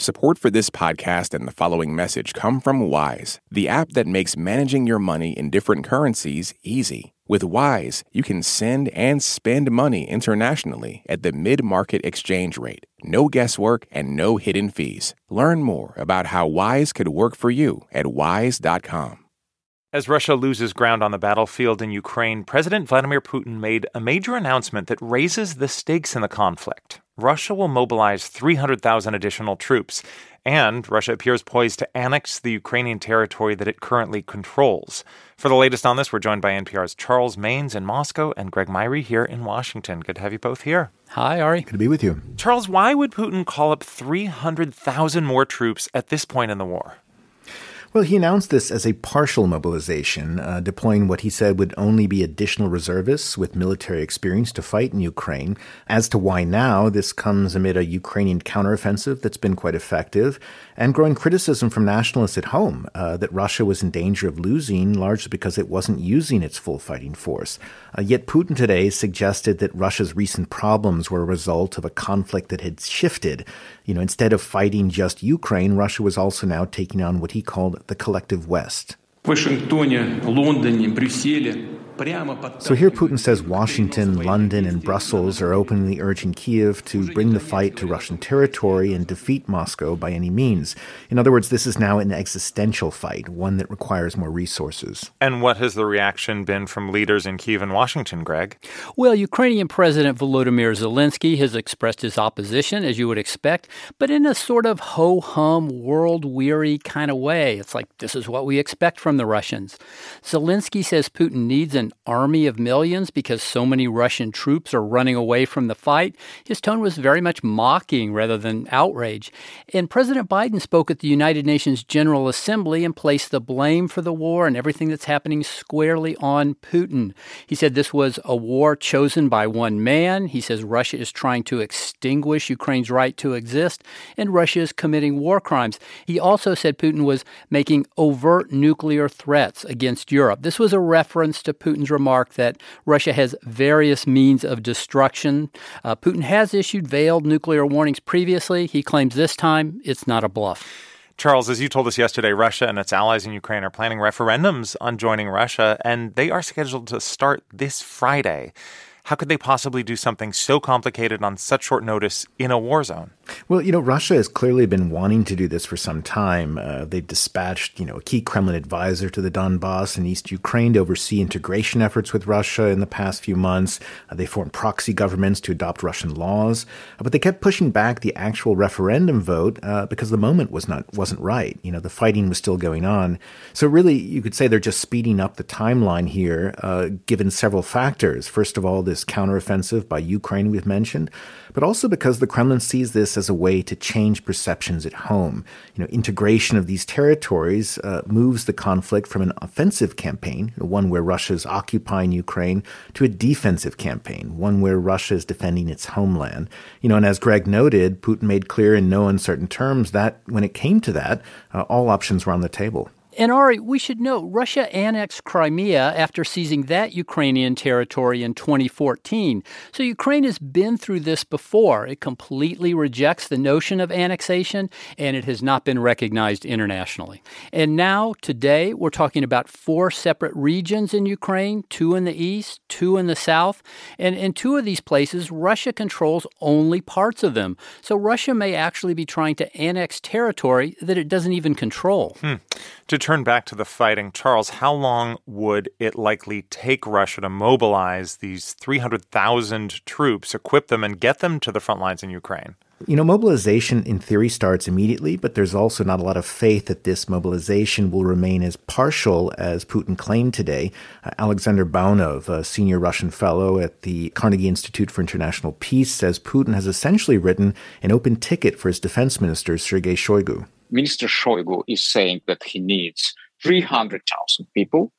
Support for this podcast and the following message come from Wise, the app that makes managing your money in different currencies easy. With Wise, you can send and spend money internationally at the mid market exchange rate. No guesswork and no hidden fees. Learn more about how Wise could work for you at wise.com. As Russia loses ground on the battlefield in Ukraine, President Vladimir Putin made a major announcement that raises the stakes in the conflict. Russia will mobilize 300,000 additional troops, and Russia appears poised to annex the Ukrainian territory that it currently controls. For the latest on this, we're joined by NPR's Charles Maynes in Moscow and Greg Myre here in Washington. Good to have you both here. Hi, Ari. Good to be with you. Charles, why would Putin call up 300,000 more troops at this point in the war? Well, he announced this as a partial mobilization, uh, deploying what he said would only be additional reservists with military experience to fight in Ukraine. As to why now, this comes amid a Ukrainian counteroffensive that's been quite effective and growing criticism from nationalists at home uh, that Russia was in danger of losing largely because it wasn't using its full fighting force. Uh, yet Putin today suggested that Russia's recent problems were a result of a conflict that had shifted. You know, instead of fighting just Ukraine, Russia was also now taking on what he called the collective West. So here Putin says Washington, London, and Brussels are openly urging Kiev to bring the fight to Russian territory and defeat Moscow by any means. In other words, this is now an existential fight, one that requires more resources. And what has the reaction been from leaders in Kiev and Washington, Greg? Well, Ukrainian President Volodymyr Zelensky has expressed his opposition, as you would expect, but in a sort of ho hum, world weary kind of way. It's like, this is what we expect from the Russians. Zelensky says Putin needs an army of millions because so many Russian troops are running away from the fight. His tone was very much mocking rather than outrage. And President Biden spoke at the United Nations General Assembly and placed the blame for the war and everything that's happening squarely on Putin. He said this was a war chosen by one man. He says Russia is trying to extinguish Ukraine's right to exist, and Russia is committing war crimes. He also said Putin was making overt nuclear threats against Europe. This was a reference to Putin's remark that Russia has various means of destruction. Uh, Putin has issued veiled nuclear warnings previously. He claims this time it's not a bluff. Charles, as you told us yesterday, Russia and its allies in Ukraine are planning referendums on joining Russia, and they are scheduled to start this Friday. How could they possibly do something so complicated on such short notice in a war zone? Well, you know, Russia has clearly been wanting to do this for some time. Uh, they've dispatched, you know, a key Kremlin advisor to the Donbass and East Ukraine to oversee integration efforts with Russia in the past few months. Uh, they formed proxy governments to adopt Russian laws, uh, but they kept pushing back the actual referendum vote uh, because the moment was not wasn't right. You know, the fighting was still going on. So really, you could say they're just speeding up the timeline here, uh, given several factors. First of all, this counteroffensive by Ukraine we've mentioned, but also because the Kremlin sees this as a way to change perceptions at home. You know, integration of these territories uh, moves the conflict from an offensive campaign, one where Russia is occupying Ukraine, to a defensive campaign, one where Russia is defending its homeland. You know, and as Greg noted, Putin made clear in no uncertain terms that when it came to that, uh, all options were on the table. And Ari, we should note Russia annexed Crimea after seizing that Ukrainian territory in 2014. So Ukraine has been through this before. It completely rejects the notion of annexation, and it has not been recognized internationally. And now, today, we're talking about four separate regions in Ukraine two in the east, two in the south. And in two of these places, Russia controls only parts of them. So Russia may actually be trying to annex territory that it doesn't even control. Hmm. To turn back to the fighting, Charles, how long would it likely take Russia to mobilize these 300,000 troops, equip them, and get them to the front lines in Ukraine? You know, mobilization in theory starts immediately, but there's also not a lot of faith that this mobilization will remain as partial as Putin claimed today. Uh, Alexander Baunov, a senior Russian fellow at the Carnegie Institute for International Peace, says Putin has essentially written an open ticket for his defense minister, Sergei Shoigu. Minister Shoigu is saying that he needs 300,000 people,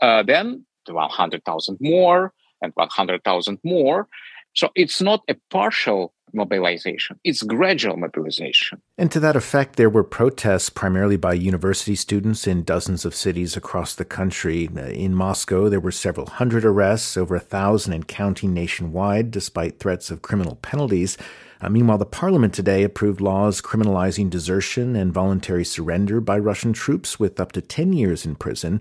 uh, then 100,000 more and 100,000 more. So it's not a partial mobilization, it's gradual mobilization. And to that effect, there were protests primarily by university students in dozens of cities across the country. In Moscow, there were several hundred arrests, over a thousand and counting nationwide, despite threats of criminal penalties. Uh, meanwhile, the parliament today approved laws criminalizing desertion and voluntary surrender by Russian troops with up to 10 years in prison.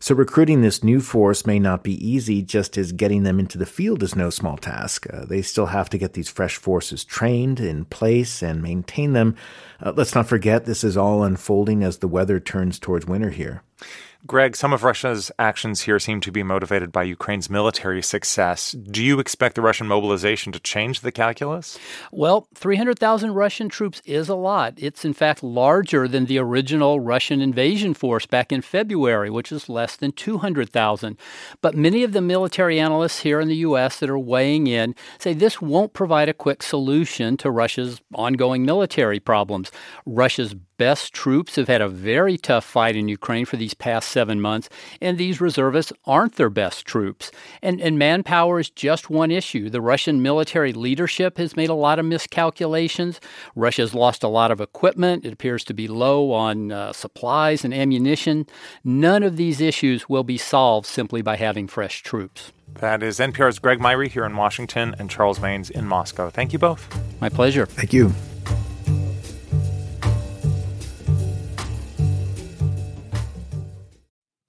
So recruiting this new force may not be easy, just as getting them into the field is no small task. Uh, they still have to get these fresh forces trained, in place, and maintain them. Uh, let's not forget this is all unfolding as the weather turns towards winter here. Greg, some of Russia's actions here seem to be motivated by Ukraine's military success. Do you expect the Russian mobilization to change the calculus? Well, 300,000 Russian troops is a lot. It's, in fact, larger than the original Russian invasion force back in February, which is less than 200,000. But many of the military analysts here in the U.S. that are weighing in say this won't provide a quick solution to Russia's ongoing military problems. Russia's best troops have had a very tough fight in Ukraine for these past seven months, and these reservists aren't their best troops. And, and manpower is just one issue. The Russian military leadership has made a lot of miscalculations. Russia's lost a lot of equipment. It appears to be low on uh, supplies and ammunition. None of these issues will be solved simply by having fresh troops. That is NPR's Greg Myre here in Washington and Charles Maynes in Moscow. Thank you both. My pleasure. Thank you.